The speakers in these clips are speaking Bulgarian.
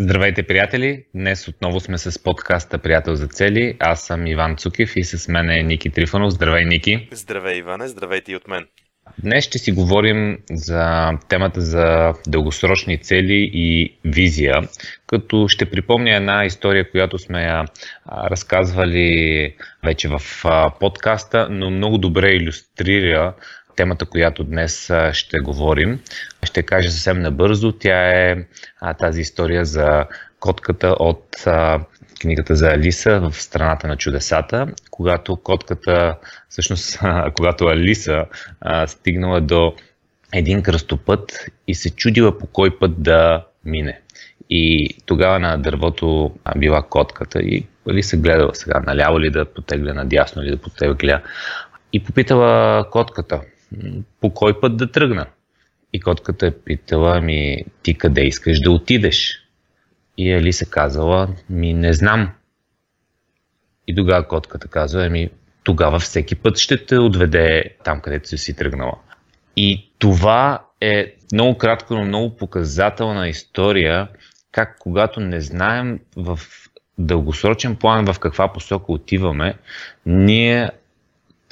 Здравейте, приятели! Днес отново сме с подкаста Приятел за цели. Аз съм Иван Цукев и с мен е Ники Трифонов. Здравей, Ники! Здравей, Иване! Здравейте и от мен! Днес ще си говорим за темата за дългосрочни цели и визия, като ще припомня една история, която сме я разказвали вече в подкаста, но много добре иллюстрира темата, която днес ще говорим. Ще кажа съвсем набързо. Тя е а, тази история за котката от а, книгата за Алиса в страната на чудесата, когато котката, всъщност, когато Алиса а, стигнала до един кръстопът и се чудила по кой път да мине. И тогава на дървото била котката и Алиса гледала сега наляво ли да потегля, надясно ли да потегля. И попитала котката, по кой път да тръгна. И котката е питала ми, ти къде искаш да отидеш? И Али се казала, ми не знам. И тогава котката казва, ми тогава всеки път ще те отведе там, където си тръгнала. И това е много кратко, но много показателна история, как когато не знаем в дългосрочен план в каква посока отиваме, ние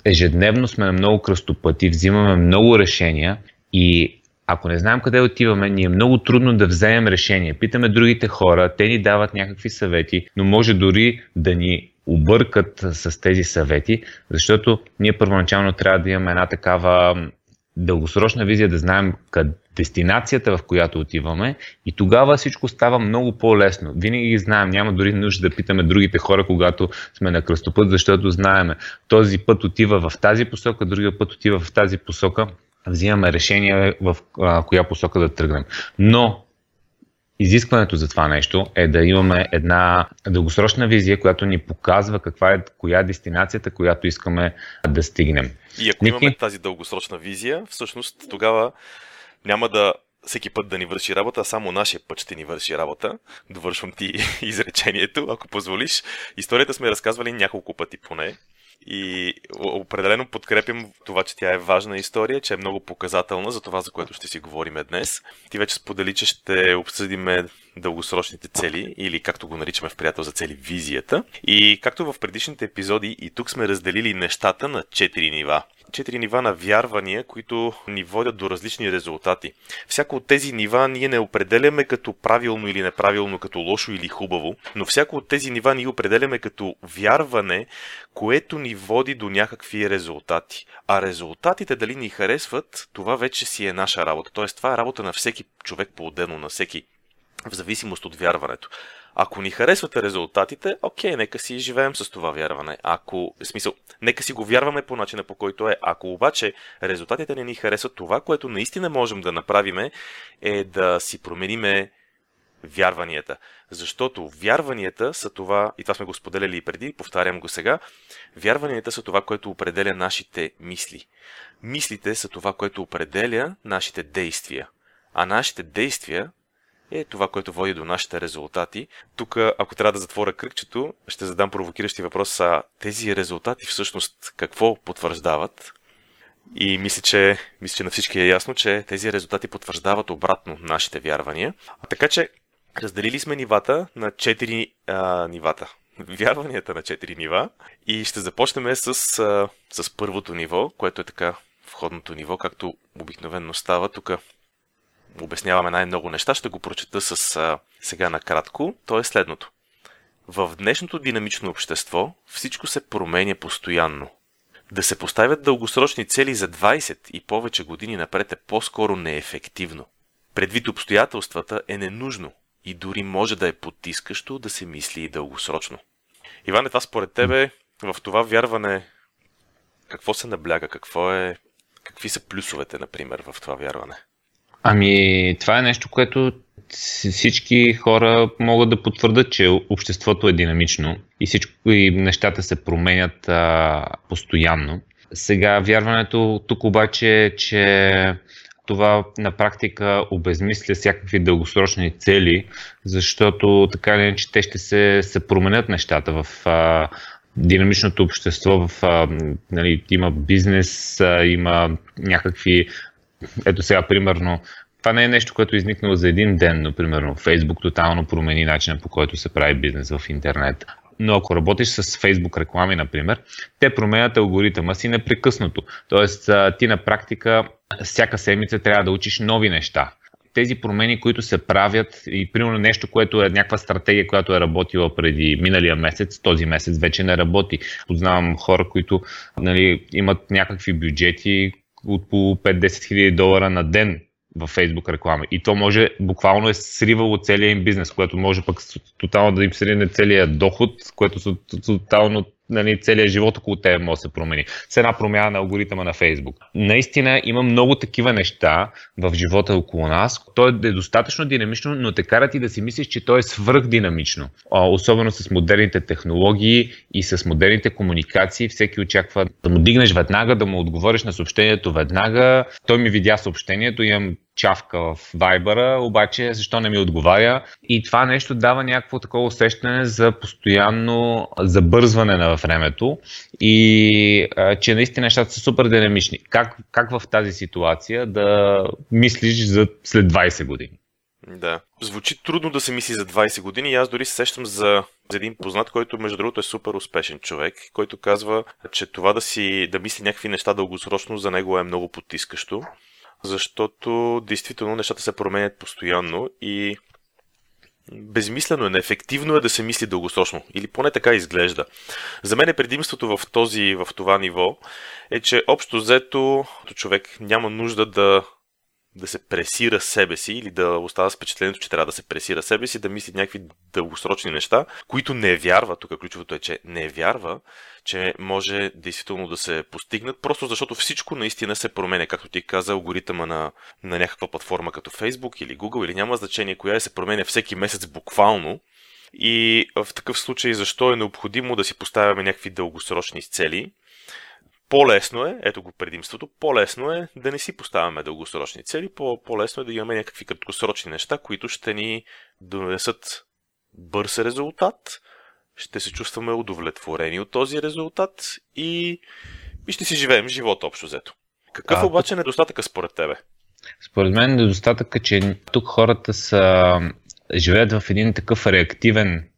ежедневно сме на много кръстопъти, взимаме много решения и ако не знаем къде отиваме, ни е много трудно да вземем решение. Питаме другите хора, те ни дават някакви съвети, но може дори да ни объркат с тези съвети, защото ние първоначално трябва да имаме една такава дългосрочна визия, да знаем къде дестинацията, в която отиваме и тогава всичко става много по-лесно. Винаги ги знаем, няма дори нужда да питаме другите хора, когато сме на кръстопът, защото знаеме, този път отива в тази посока, другия път отива в тази посока, взимаме решение в а, коя посока да тръгнем. Но Изискването за това нещо е да имаме една дългосрочна визия, която ни показва каква е, коя е дестинацията, която искаме да стигнем. И ако Ники... имаме тази дългосрочна визия, всъщност тогава няма да всеки път да ни върши работа, а само нашия път ще ни върши работа. Довършвам ти изречението, ако позволиш. Историята сме разказвали няколко пъти поне. И определено подкрепям това, че тя е важна история, че е много показателна за това, за което ще си говорим днес. Ти вече сподели, че ще обсъдиме дългосрочните цели, или както го наричаме в приятел за цели, визията. И както в предишните епизоди, и тук сме разделили нещата на четири нива четири нива на вярвания, които ни водят до различни резултати. Всяко от тези нива ние не определяме като правилно или неправилно, като лошо или хубаво, но всяко от тези нива ние определяме като вярване, което ни води до някакви резултати. А резултатите дали ни харесват, това вече си е наша работа. Тоест това е работа на всеки човек по-отделно, на всеки в зависимост от вярването. Ако ни харесвате резултатите, окей, нека си живеем с това вярване. Ако, в смисъл, нека си го вярваме по начина по който е. Ако обаче резултатите не ни харесват, това, което наистина можем да направиме, е да си промениме вярванията. Защото вярванията са това, и това сме го споделяли и преди, повтарям го сега, вярванията са това, което определя нашите мисли. Мислите са това, което определя нашите действия. А нашите действия е това, което води до нашите резултати. Тук, ако трябва да затворя кръгчето, ще задам провокиращи въпрос, а тези резултати всъщност какво потвърждават? И мисля че, мисля, че на всички е ясно, че тези резултати потвърждават обратно нашите вярвания. А така че, разделили сме нивата на 4 а, нивата. Вярванията на 4 нива. И ще започнем с, а, с първото ниво, което е така входното ниво, както обикновено става. Тук обясняваме най-много неща, ще го прочета с а, сега накратко. То е следното. В днешното динамично общество всичко се променя постоянно. Да се поставят дългосрочни цели за 20 и повече години напред е по-скоро неефективно. Предвид обстоятелствата е ненужно и дори може да е потискащо да се мисли и дългосрочно. Иване, това според тебе в това вярване какво се набляга, какво е, какви са плюсовете, например, в това вярване? Ами, това е нещо, което всички хора могат да потвърдят, че обществото е динамично и всичко и нещата се променят а, постоянно. Сега вярването тук обаче е, че това на практика обезмисля всякакви дългосрочни цели, защото така или иначе те ще се, се променят нещата в а, динамичното общество, в, а, нали, има бизнес, а, има някакви ето сега, примерно, това не е нещо, което е изникнало за един ден, но примерно Фейсбук тотално промени начина по който се прави бизнес в интернет. Но ако работиш с Facebook реклами, например, те променят алгоритъма си непрекъснато. Тоест, ти на практика всяка седмица трябва да учиш нови неща тези промени, които се правят и примерно нещо, което е някаква стратегия, която е работила преди миналия месец, този месец вече не работи. Познавам хора, които нали, имат някакви бюджети от по 5-10 хиляди долара на ден в Facebook реклама. И то може, буквално е сривало целият им бизнес, което може пък тотално да им срине целият доход, което тотално нали, целият живот около тебе може да се промени. С една промяна на алгоритъма на Фейсбук. Наистина има много такива неща в живота около нас. То е достатъчно динамично, но те карат и да си мислиш, че то е свръхдинамично. Особено с модерните технологии и с модерните комуникации. Всеки очаква да му дигнеш веднага, да му отговориш на съобщението веднага. Той ми видя съобщението, имам чавка в Viber, обаче защо не ми отговаря. И това нещо дава някакво такова усещане за постоянно забързване на времето и че наистина нещата са супер динамични. Как, как в тази ситуация да мислиш за след 20 години? Да. Звучи трудно да се мисли за 20 години и аз дори се сещам за, за един познат, който между другото е супер успешен човек, който казва, че това да си да мисли някакви неща дългосрочно за него е много потискащо защото действително нещата се променят постоянно и безмислено е, неефективно е да се мисли дългосрочно. Или поне така изглежда. За мен е предимството в, този, в това ниво е, че общо взето човек няма нужда да да се пресира себе си или да остава с впечатлението, че трябва да се пресира себе си, да мисли някакви дългосрочни неща, които не вярва, тук ключовото е, че не вярва, че може действително да се постигнат, просто защото всичко наистина се променя, както ти каза, алгоритъма на, на някаква платформа като Facebook или Google или няма значение коя е, се променя всеки месец буквално. И в такъв случай защо е необходимо да си поставяме някакви дългосрочни цели, по-лесно е, ето го предимството, по-лесно е да не си поставяме дългосрочни цели, по-лесно е да имаме някакви краткосрочни неща, които ще ни донесат бърз резултат, ще се чувстваме удовлетворени от този резултат и, и ще си живеем живота общо взето. Какъв а, обаче е недостатъка според тебе? Според мен недостатък е, че тук хората са, живеят в един такъв реактивен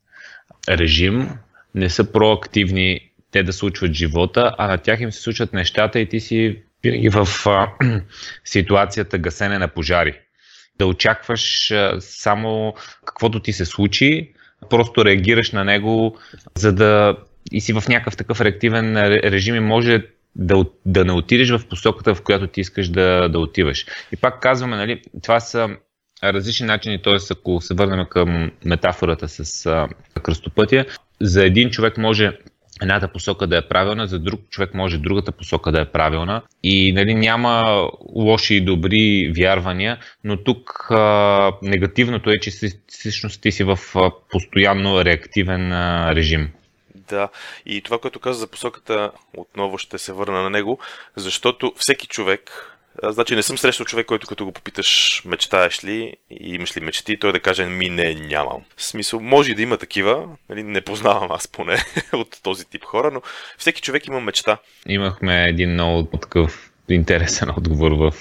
режим, не са проактивни те да случват живота, а на тях им се случват нещата и ти си винаги в а, ситуацията гасене на пожари. Да очакваш а, само каквото ти се случи, просто реагираш на него, за да и си в някакъв такъв реактивен режим и може да, да не отидеш в посоката, в която ти искаш да, да отиваш. И пак казваме, нали, това са различни начини, т.е. ако се върнем към метафората с а, кръстопътя, за един човек може едната посока да е правилна, за друг човек може другата посока да е правилна. И нали, няма лоши и добри вярвания, но тук а, негативното е, че всъщност ти си в а, постоянно реактивен а, режим. Да, и това, което каза за посоката, отново ще се върна на него, защото всеки човек Значи не съм срещал човек, който като го попиташ мечтаеш ли и имаш ли мечти, той да каже ми не, нямам. В смисъл, може и да има такива, нали, не познавам аз поне от този тип хора, но всеки човек има мечта. Имахме един много такъв интересен отговор в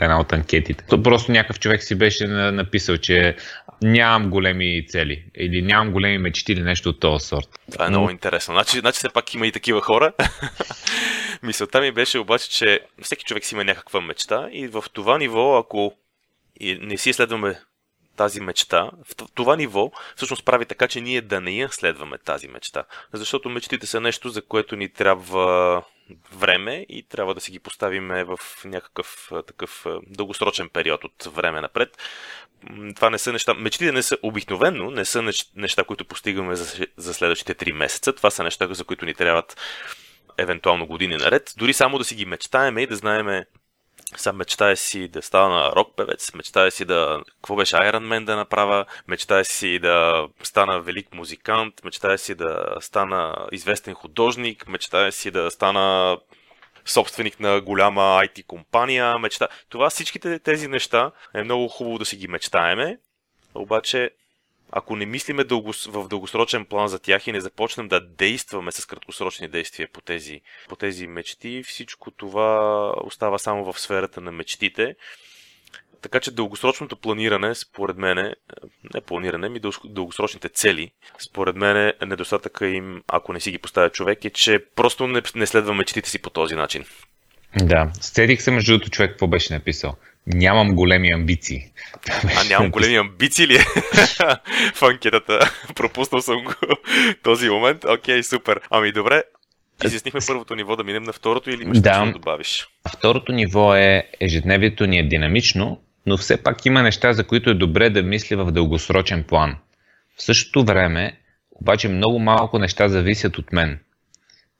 една от анкетите. То просто някакъв човек си беше написал, че нямам големи цели или нямам големи мечти или нещо от този сорт. Това е много интересно. Значи, значи все пак има и такива хора. Мисълта ми беше обаче, че всеки човек си има някаква мечта и в това ниво, ако не си следваме тази мечта, в това ниво всъщност прави така, че ние да не я следваме тази мечта. Защото мечтите са нещо, за което ни трябва време и трябва да си ги поставиме в някакъв такъв дългосрочен период от време напред. Това не са неща. Мечтите не са обикновенно, не са неща, които постигаме за, за следващите 3 месеца. Това са неща, за които ни трябват евентуално години наред. Дори само да си ги мечтаеме и да знаеме сам мечтая си да стана рок певец, мечтая си да... Какво беше Iron Man да направя, мечтая си да стана велик музикант, мечтая си да стана известен художник, мечтая си да стана собственик на голяма IT компания, мечта. Това всичките тези неща е много хубаво да си ги мечтаеме, обаче ако не мислиме дълго, в дългосрочен план за тях и не започнем да действаме с краткосрочни действия по тези, по тези мечти, всичко това остава само в сферата на мечтите. така че дългосрочното планиране, според мен, не планиране, ми дългосрочните цели, според мен недостатъка им, ако не си ги поставя човек, е, че просто не, не следва мечтите си по този начин. Да, сцедих се между другото човек, какво беше написал. Нямам големи амбиции. А нямам големи амбиции ли? в анкетата. Пропуснал съм го този момент. Окей, супер. Ами добре, Изяснихме първото ниво, да минем на второто или имаш да, да добавиш? Второто ниво е ежедневието ни е динамично, но все пак има неща, за които е добре да мисли в дългосрочен план. В същото време, обаче много малко неща зависят от мен.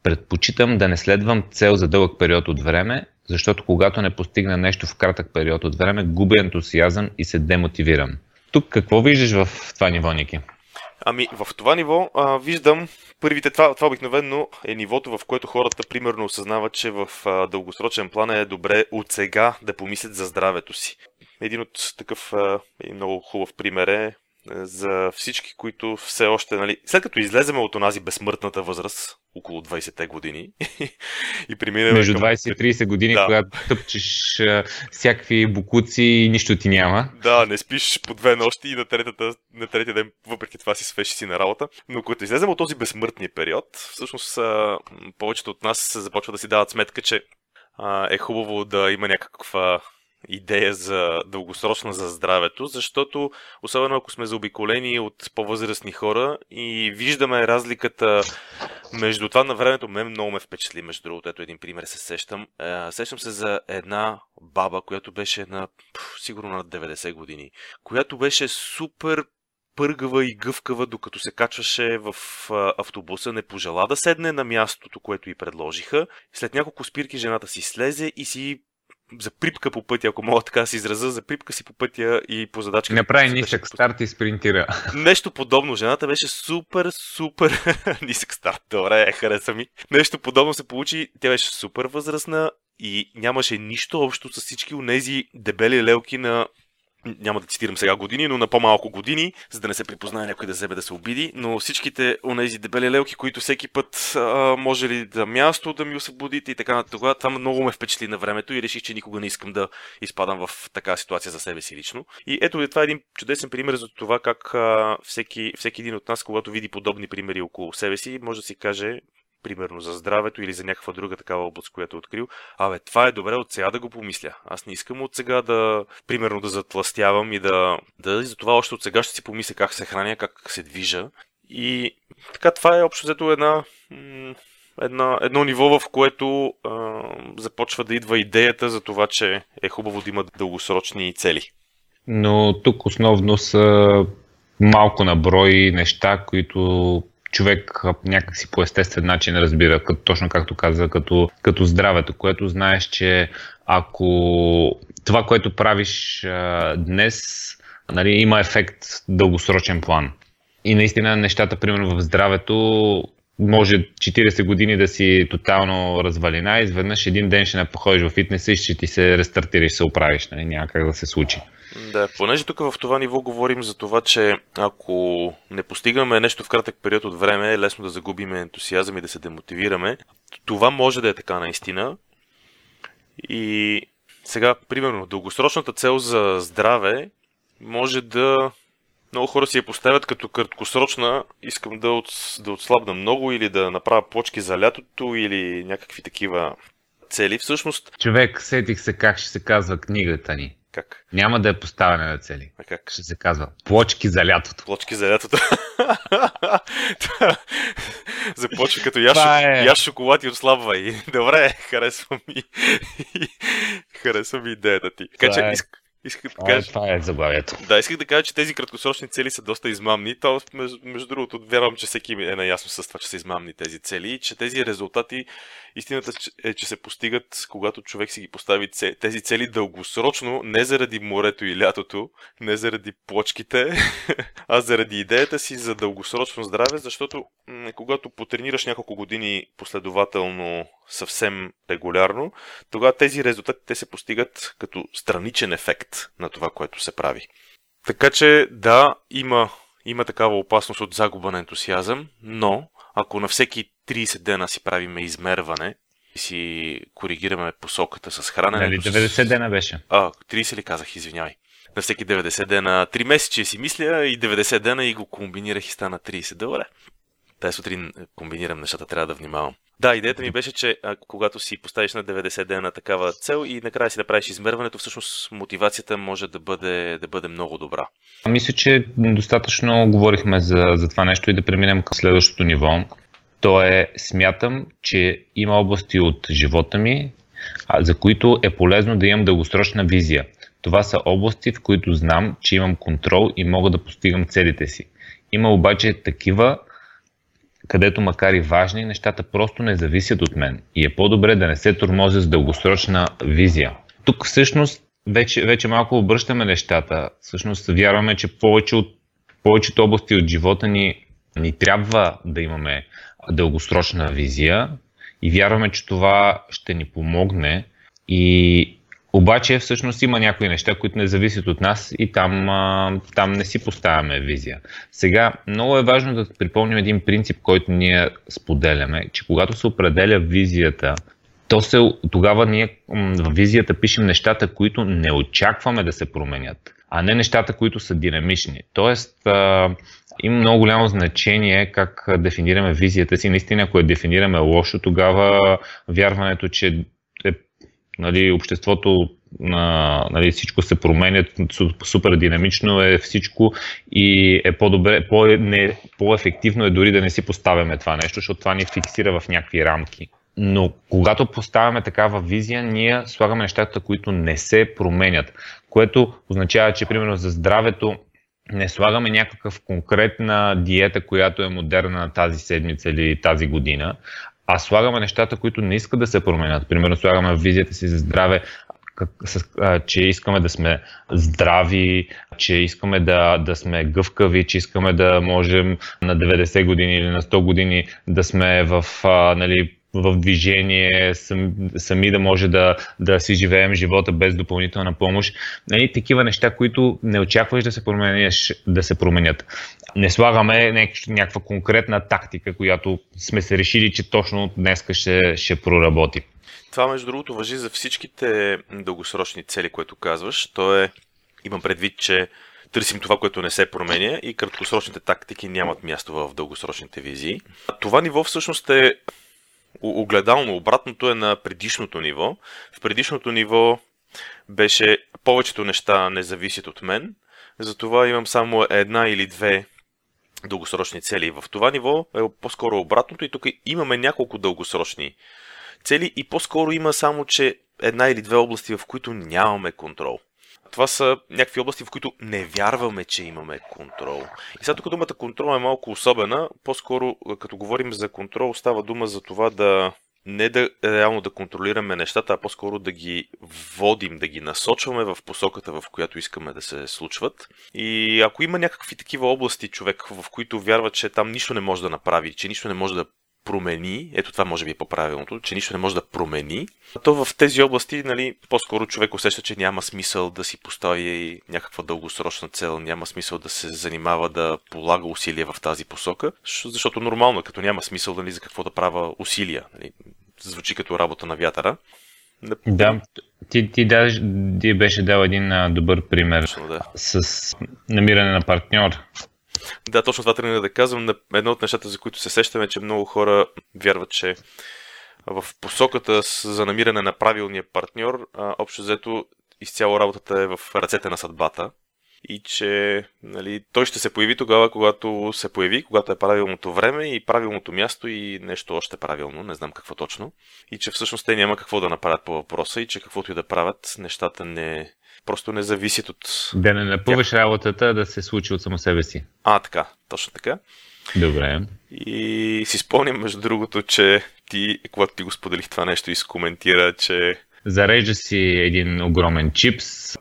Предпочитам да не следвам цел за дълъг период от време, защото когато не постигна нещо в кратък период от време, губя ентусиазъм и се демотивирам. Тук какво виждаш в това ниво, Ники? Ами, в това ниво а, виждам първите, това, това обикновено е нивото, в което хората примерно осъзнават, че в а, дългосрочен план е добре от сега да помислят за здравето си. Един от такъв а, много хубав пример е за всички, които все още, нали, след като излеземе от онази безсмъртната възраст, около 20-те години, и преминем Между 20 и 30 години, да. когато тъпчеш а, всякакви букуци и нищо ти няма. Да, не спиш по две нощи и на, третата, на третия ден, въпреки това си свеши си на работа. Но когато излезем от този безсмъртния период, всъщност а, повечето от нас се започва да си дават сметка, че а, е хубаво да има някаква идея за дългосрочна за здравето, защото особено ако сме заобиколени от по-възрастни хора и виждаме разликата между това на времето, мен много ме впечатли, между другото, ето един пример се сещам. Е, сещам се за една баба, която беше на сигурно на 90 години, която беше супер пъргава и гъвкава, докато се качваше в автобуса, не пожела да седне на мястото, което й предложиха. След няколко спирки жената си слезе и си за припка по пътя, ако мога така да се израза, за припка си по пътя и по задачка. Направи нисък старт и спринтира. Нещо подобно. Жената беше супер, супер нисък старт. Добре, хареса ми. Нещо подобно се получи. Тя беше супер възрастна и нямаше нищо общо с всички от тези дебели лелки на няма да цитирам сега години, но на по-малко години, за да не се припознае някой да вземе да се обиди, но всичките онези дебели лелки, които всеки път а, може ли да място да ми освободите и така нататък, това много ме впечатли на времето и реших, че никога не искам да изпадам в такава ситуация за себе си лично. И ето това е един чудесен пример за това как а, всеки, всеки един от нас, когато види подобни примери около себе си, може да си каже, примерно за здравето или за някаква друга такава област, която е открил, абе, това е добре от сега да го помисля. Аз не искам от сега да, примерно, да затластявам и да, да и за това още от сега ще си помисля как се храня, как се движа. И така, това е общо взето една, една, едно ниво, в което а, започва да идва идеята за това, че е хубаво да има дългосрочни цели. Но тук основно са малко на брой неща, които човек някакси по естествен начин разбира, като, точно както каза, като, като здравето, което знаеш, че ако това, което правиш а, днес, нали, има ефект дългосрочен план. И наистина нещата, примерно в здравето, може 40 години да си тотално развалина, изведнъж един ден ще не походиш в фитнеса и ще ти се рестартираш, се оправиш, нали? няма как да се случи. Да, понеже тук в това ниво говорим за това, че ако не постигаме нещо в кратък период от време, е лесно да загубим ентусиазъм и да се демотивираме. Това може да е така наистина. И сега, примерно, дългосрочната цел за здраве може да много хора си я поставят като краткосрочна, искам да, от, да отслабна много или да направя почки за лятото или някакви такива цели. Всъщност... Човек, сетих се как ще се казва книгата ни. Как? Няма да е поставяне на цели. А как? Ще се казва плочки за лятото. Плочки за лятото. Започва като яш, е... яш шоколад и отслабвай. Добре, харесва ми. харесва ми идеята ти. Така че, е... Исках да кажа... Това е заглавието. Да, исках да кажа, че тези краткосрочни цели са доста измамни. То, между, между другото, вярвам, че всеки е наясно с това, че са измамни тези цели и че тези резултати, истината е, че се постигат, когато човек си ги постави тези цели дългосрочно, не заради морето и лятото, не заради плочките, а заради идеята си за дългосрочно здраве, защото м- когато потренираш няколко години последователно съвсем регулярно, тогава тези резултати те се постигат като страничен ефект на това, което се прави. Така че да, има, има такава опасност от загуба на ентусиазъм, но ако на всеки 30 дена си правиме измерване си коригираме посоката с храненето. Нали 90 дена беше? А, 30 ли казах, извинявай. На всеки 90 дена, 3 месече си мисля и 90 дена и го комбинирах и стана 30. Добре. Тая сутрин комбинирам нещата, трябва да внимавам. Да, идеята ми беше, че а, когато си поставиш на 90 дена такава цел и накрая си да правиш измерването, всъщност мотивацията може да бъде, да бъде много добра. Мисля, че достатъчно говорихме за, за това нещо и да преминем към следващото ниво. То е, смятам, че има области от живота ми, за които е полезно да имам дългосрочна визия. Това са области, в които знам, че имам контрол и мога да постигам целите си. Има обаче такива, където макар и важни, нещата просто не зависят от мен и е по-добре да не се тормозя с дългосрочна визия. Тук всъщност вече, вече малко обръщаме нещата. Всъщност вярваме, че повече от, повечето области от живота ни ни трябва да имаме дългосрочна визия и вярваме, че това ще ни помогне и обаче всъщност има някои неща, които не зависят от нас и там, там не си поставяме визия. Сега, много е важно да припомним един принцип, който ние споделяме, че когато се определя визията, то се, тогава ние в визията пишем нещата, които не очакваме да се променят, а не нещата, които са динамични. Тоест, има много голямо значение как дефинираме визията си. Наистина, ако я дефинираме лошо, тогава вярването, че нали, обществото нали, всичко се променя супер динамично е всичко и е по-добре, по, не, по-ефективно е дори да не си поставяме това нещо, защото това ни фиксира в някакви рамки. Но когато поставяме такава визия, ние слагаме нещата, които не се променят, което означава, че примерно за здравето не слагаме някакъв конкретна диета, която е модерна на тази седмица или тази година, а слагаме нещата, които не искат да се променят. Примерно слагаме визията си за здраве, че искаме да сме здрави, че искаме да, да сме гъвкави, че искаме да можем на 90 години или на 100 години да сме в нали, в движение, сам, сами да може да, да си живеем живота без допълнителна помощ. Нали, такива неща, които не очакваш да се, променеш, да се променят. Не слагаме някаква конкретна тактика, която сме се решили, че точно днес ще, ще проработи. Това, между другото, въжи за всичките дългосрочни цели, което казваш. То е, имам предвид, че търсим това, което не се променя и краткосрочните тактики нямат място в дългосрочните визии. Това ниво всъщност е огледално. Обратното е на предишното ниво. В предишното ниво беше повечето неща не зависят от мен, затова имам само една или две дългосрочни цели. В това ниво е по-скоро обратното и тук имаме няколко дългосрочни цели и по-скоро има само, че една или две области, в които нямаме контрол това са някакви области, в които не вярваме, че имаме контрол. И сега тук думата контрол е малко особена. По-скоро, като говорим за контрол, става дума за това да не да реално да контролираме нещата, а по-скоро да ги водим, да ги насочваме в посоката, в която искаме да се случват. И ако има някакви такива области, човек, в които вярва, че там нищо не може да направи, че нищо не може да промени, ето това може би е по-правилното, че нищо не може да промени, то в тези области нали, по-скоро човек усеща, че няма смисъл да си постави някаква дългосрочна цел, няма смисъл да се занимава да полага усилия в тази посока, защото нормално, като няма смисъл нали, за какво да правя усилия. Нали, звучи като работа на вятъра. Да, ти, ти, даже, ти беше дал един а, добър пример Точно, да. с намиране на партньор. Да, точно това трябва да казвам. Едно от нещата, за които се сещаме, е, че много хора вярват, че в посоката за намиране на правилния партньор, общо взето изцяло работата е в ръцете на съдбата и че нали, той ще се появи тогава, когато се появи, когато е правилното време и правилното място и нещо още правилно, не знам какво точно. И че всъщност те няма какво да направят по въпроса и че каквото и да правят, нещата не, просто не зависят от... Да не напъваш тя. работата да се случи от само себе си. А, така, точно така. Добре. И си спомням, между другото, че ти, когато ти го споделих това нещо, изкоментира, че... Зарежда си един огромен чипс,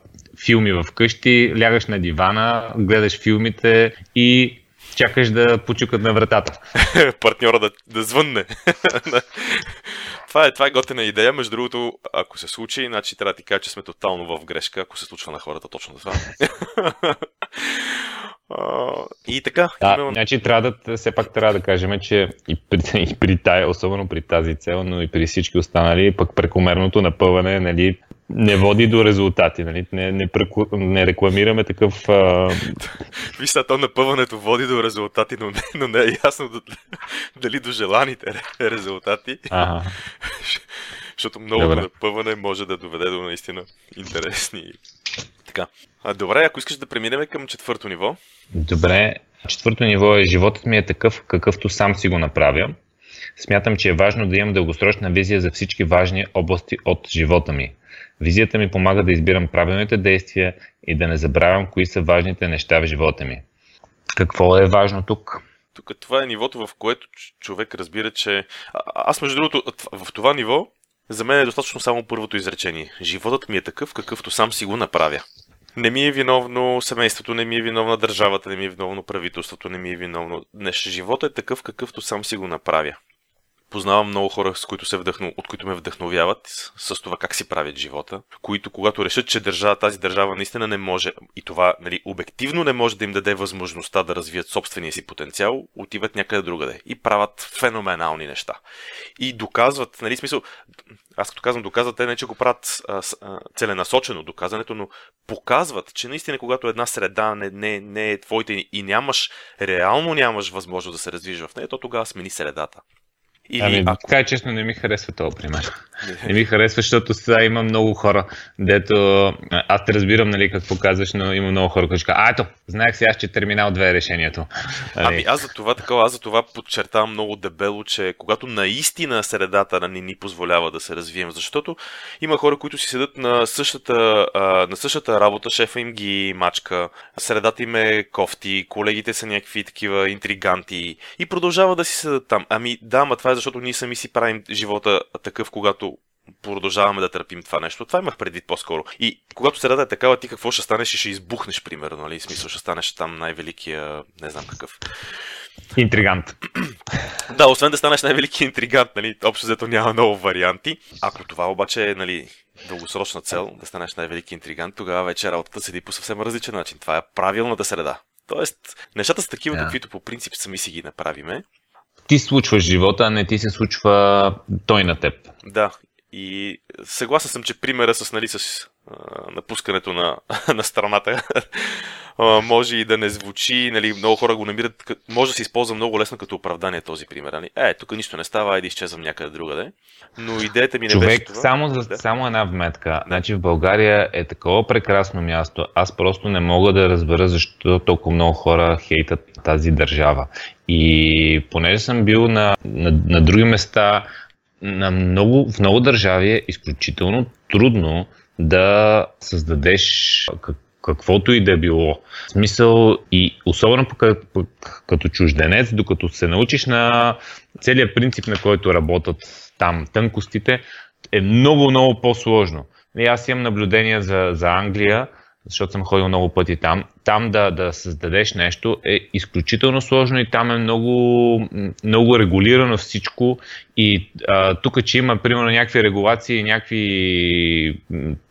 филми в къщи, лягаш на дивана, гледаш филмите и чакаш да почукат на вратата. Партньора да, да звънне. това, е, това е готина идея. Между другото, ако се случи, значи трябва да ти кажа, че сме тотално в грешка, ако се случва на хората точно това. и така. Да, имам... значи трябва да, все пак трябва да кажем, че и при, и при тая, особено при тази цел, но и при всички останали, пък прекомерното напъване нали, не води до резултати. Нали? Не, не, преку... не рекламираме такъв... А... Виж, то напъването води до резултати, но не, но не е ясно дали до желаните резултати. Ага. Защото много Добре. напъване може да доведе до наистина интересни. Така. А, добре, ако искаш да преминем към четвърто ниво. Добре. Четвърто ниво е животът ми е такъв, какъвто сам си го направя. Смятам, че е важно да имам дългосрочна визия за всички важни области от живота ми. Визията ми помага да избирам правилните действия и да не забравям кои са важните неща в живота ми. Какво е важно тук? Тук това е нивото, в което човек разбира, че... Аз, между другото, в това ниво, за мен е достатъчно само първото изречение. Животът ми е такъв, какъвто сам си го направя. Не ми е виновно семейството, не ми е виновна държавата, не ми е виновно правителството, не ми е виновно. Днес живота е такъв, какъвто сам си го направя. Познавам много хора, с които се вдъхну, от които ме вдъхновяват с това как си правят живота, които когато решат, че държава, тази държава наистина не може и това нали, обективно не може да им даде възможността да развият собствения си потенциал, отиват някъде другаде и правят феноменални неща. И доказват, нали, смисъл, аз като казвам доказват, те не че го правят а, а, целенасочено доказането, но показват, че наистина когато една среда не, не, не е твоите и нямаш, реално нямаш възможност да се развижиш в нея, то тогава смени средата. Или, ами, ако... така е честно, не ми харесва този пример. не ми харесва, защото сега има много хора, дето аз те разбирам, нали, какво казваш, но има много хора, които казват, а ето, знаех сега, че терминал 2 е решението. Ами, ами аз за това такова, аз за това подчертавам много дебело, че когато наистина средата не ни позволява да се развием, защото има хора, които си седат на същата, на същата работа, шефа им ги мачка, средата им е кофти, колегите са някакви такива интриганти и продължават да си седат там. Ами да, ма това е защото ние сами си правим живота такъв, когато продължаваме да търпим това нещо. Това имах предвид по-скоро. И когато средата е такава, ти какво ще станеш и ще избухнеш, примерно, нали? Смисъл, ще станеш там най-великия, не знам какъв. Интригант. да, освен да станеш най-велики интригант, нали, общо взето няма много варианти. Ако това обаче е, нали, дългосрочна цел, да станеш най-велики интригант, тогава вече работата седи по съвсем различен начин. Това е правилната среда. Тоест, нещата са такива, yeah. каквито по принцип сами си ги направиме ти случваш живота, а не ти се случва той на теб. Да, и съгласен съм, че примера с, нали, с напускането на, на страната може и да не звучи, нали, много хора го намират, може да се използва много лесно като оправдание този пример. Нали? Е, тук нищо не става, айде изчезвам някъде другаде. Но идеята ми не Човек, беше това. Само, за, да. само една вметка. Да. Значи в България е такова прекрасно място. Аз просто не мога да разбера защо толкова много хора хейтат тази държава. И понеже съм бил на, на, на други места, на много, в много държави е изключително трудно да създадеш как, каквото и да е било. В смисъл и особено като, като чужденец, докато се научиш на целият принцип, на който работят там тънкостите, е много, много по-сложно. И аз имам наблюдения за, за Англия, защото съм ходил много пъти там. Там да, да създадеш нещо е изключително сложно и там е много, много регулирано всичко. И тук, че има примерно някакви регулации, някакви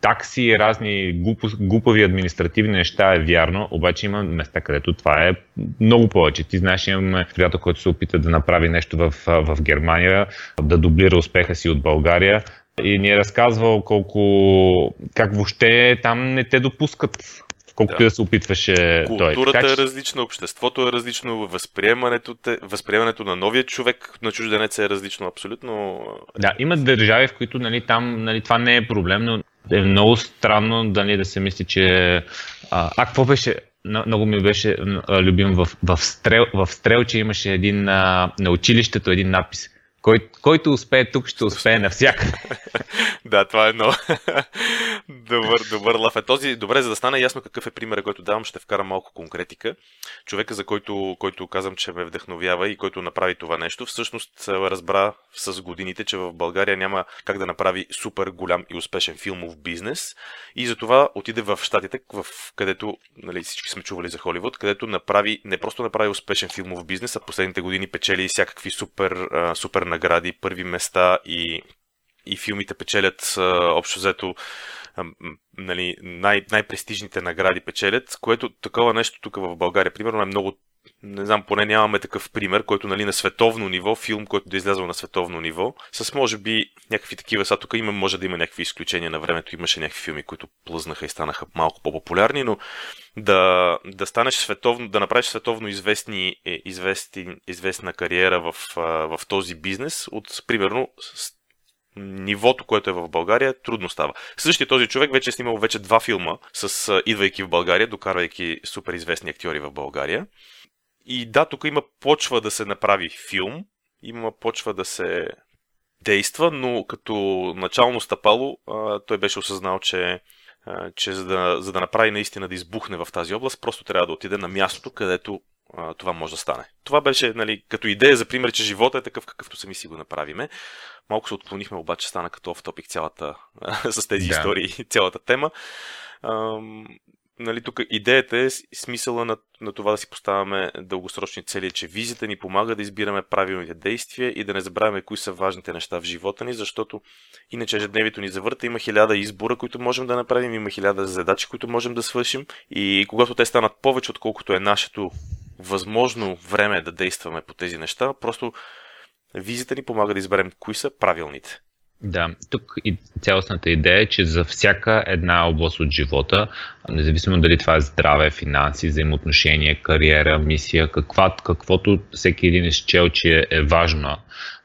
такси, разни глупави административни неща е вярно, обаче има места, където това е много повече. Ти знаеш, имаме приятел, който се опита да направи нещо в, в Германия, да дублира успеха си от България и ни е разказвал колко, как въобще там не те допускат колкото да. да се опитваше Културата той. Така, е различна, обществото е различно, възприемането, възприемането на новия човек на чужденец е различно абсолютно. Да, има държави, в които нали, там нали, това не е проблем, но е много странно нали, да се мисли, че... А, а какво беше? Много ми беше любим в, в, стрел, в Стрелче имаше един на, на училището един надпис кой, който успее тук, ще успее навсякъде. да, това е много добър, добър лав. Е този, добре, за да стане ясно какъв е пример, който давам, ще вкарам малко конкретика. Човека, за който, който казвам, че ме вдъхновява и който направи това нещо, всъщност разбра с годините, че в България няма как да направи супер голям и успешен филмов бизнес. И затова отиде в Штатите, в където нали, всички сме чували за Холивуд, където направи, не просто направи успешен филмов бизнес, а последните години печели всякакви супер, супер награди, първи места и, и филмите печелят общо взето нали, най- най-престижните награди печелят, което такова нещо тук в България, примерно, е много не знам, поне нямаме такъв пример, който нали, на световно ниво, филм, който да е излязъл на световно ниво, с може би някакви такива, сега тук има, може да има някакви изключения на времето, имаше някакви филми, които плъзнаха и станаха малко по-популярни, но да, да станеш световно, да направиш световно известни, е, известни, известна кариера в, в този бизнес от, примерно, нивото, което е в България, трудно става. Същия този човек вече е снимал вече два филма, с идвайки в България, докарвайки супер известни актьори в България. И да, тук има почва да се направи филм, има почва да се действа, но като начално стъпало той беше осъзнал, че, че за, да, за да направи наистина да избухне в тази област, просто трябва да отиде на мястото, където това може да стане. Това беше нали, като идея за пример, че живота е такъв какъвто сами си го направиме. Малко се отклонихме, обаче стана като оф-топик цялата, с тези да. истории, цялата тема нали, тук идеята е смисъла на, на това да си поставяме дългосрочни цели, че визията ни помага да избираме правилните действия и да не забравяме кои са важните неща в живота ни, защото иначе ежедневието ни завърта, има хиляда избора, които можем да направим, има хиляда задачи, които можем да свършим и когато те станат повече, отколкото е нашето възможно време да действаме по тези неща, просто визията ни помага да изберем кои са правилните. Да, тук и цялостната идея е, че за всяка една област от живота, независимо дали това е здраве, финанси, взаимоотношения, кариера, мисия, каква, каквото всеки един счел, че е важна,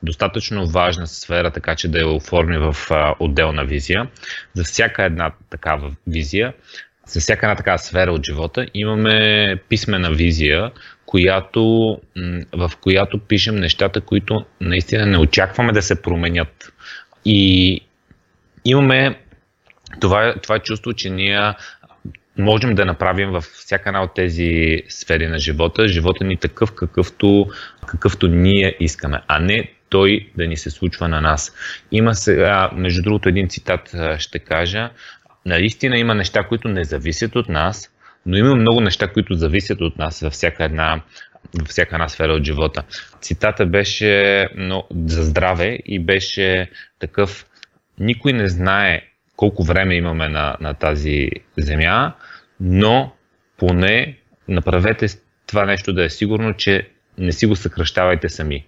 достатъчно важна сфера, така че да я оформи в а, отделна визия, за всяка една такава визия, за всяка една такава сфера от живота имаме писмена визия, която, в която пишем нещата, които наистина не очакваме да се променят и имаме това, това чувство, че ние можем да направим във всяка една от тези сфери на живота, живота ни такъв, какъвто, какъвто ние искаме, а не той да ни се случва на нас. Има сега, между другото, един цитат ще кажа. Наистина има неща, които не зависят от нас, но има много неща, които зависят от нас във всяка една във всяка една сфера от живота. Цитата беше но, за здраве и беше такъв никой не знае колко време имаме на, на тази земя, но поне направете това нещо да е сигурно, че не си го съкръщавайте сами.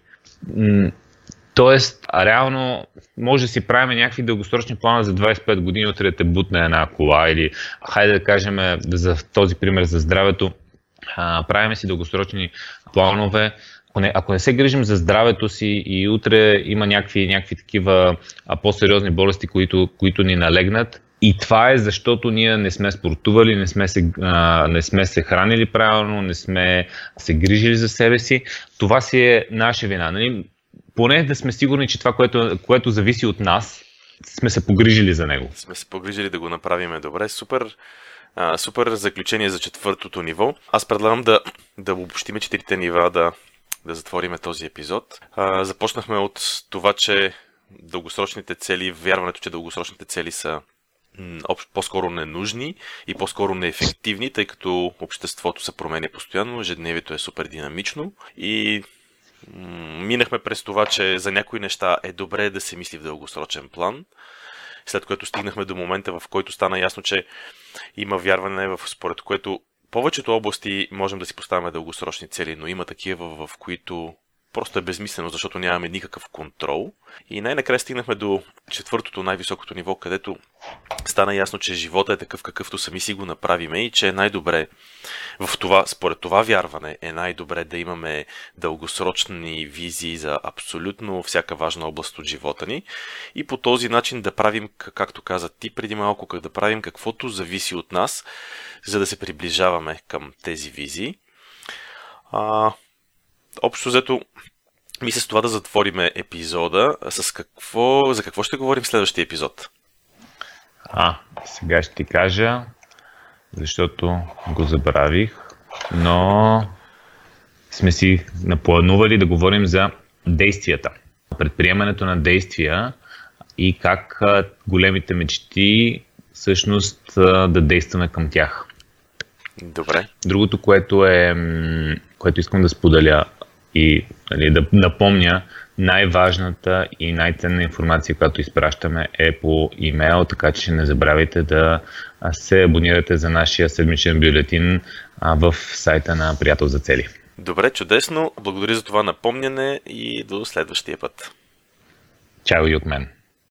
Тоест, реално, може да си правим някакви дългосрочни плана за 25 години, утре да те бутне една кола или, хайде да кажем, за този пример за здравето, а, правиме си дългосрочни планове. Ако не, ако не се грижим за здравето си и утре има някакви, някакви такива а, по-сериозни болести, които, които ни налегнат, и това е защото ние не сме спортували, не сме се, а, не сме се хранили правилно, не сме се грижили за себе си. Това си е наша вина. Нали? Поне да сме сигурни, че това, което, което зависи от нас, сме се погрижили за него. Сме се погрижили да го направим добре. Супер. А, супер заключение за четвъртото ниво. Аз предлагам да, да обобщиме четирите нива, да, да затвориме този епизод. А, започнахме от това, че дългосрочните цели, вярването, че дългосрочните цели са по-скоро ненужни и по-скоро неефективни, тъй като обществото се променя постоянно, ежедневието е супер динамично и минахме през това, че за някои неща е добре да се мисли в дългосрочен план, след което стигнахме до момента, в който стана ясно, че има вярване, в според което повечето области можем да си поставяме дългосрочни цели, но има такива, в които просто е безмислено, защото нямаме никакъв контрол. И най-накрая стигнахме до четвъртото, най-високото ниво, където стана ясно, че живота е такъв какъвто сами си го направиме и че е най-добре в това, според това вярване е най-добре да имаме дългосрочни визии за абсолютно всяка важна област от живота ни и по този начин да правим, както каза ти преди малко, как да правим каквото зависи от нас, за да се приближаваме към тези визии. А, общо взето, мисля с това да затвориме епизода. С какво, за какво ще говорим в следващия епизод? А, сега ще ти кажа, защото го забравих, но сме си напланували да говорим за действията. Предприемането на действия и как големите мечти всъщност да действаме към тях. Добре. Другото, което е, което искам да споделя и нали, да напомня най-важната и най-ценна информация, която изпращаме е по имейл, така че не забравяйте да се абонирате за нашия седмичен бюлетин в сайта на Приятел за цели. Добре, чудесно. Благодаря за това напомняне и до следващия път. Чао и от мен.